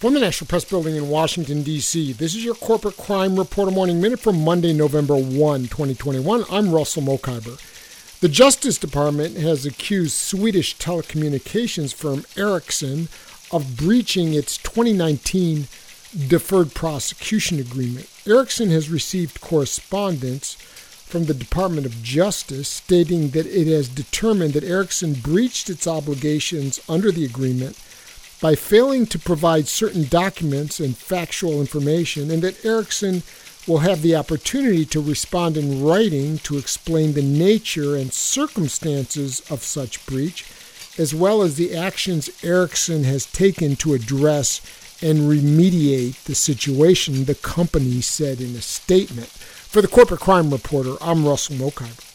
From the National Press Building in Washington, D.C., this is your Corporate Crime Reporter Morning Minute for Monday, November 1, 2021. I'm Russell Mokhiber. The Justice Department has accused Swedish telecommunications firm Ericsson of breaching its 2019 deferred prosecution agreement. Ericsson has received correspondence from the Department of Justice stating that it has determined that Ericsson breached its obligations under the agreement by failing to provide certain documents and factual information, and that Ericsson will have the opportunity to respond in writing to explain the nature and circumstances of such breach, as well as the actions Ericsson has taken to address and remediate the situation, the company said in a statement. For the Corporate Crime Reporter, I'm Russell Mokhiber.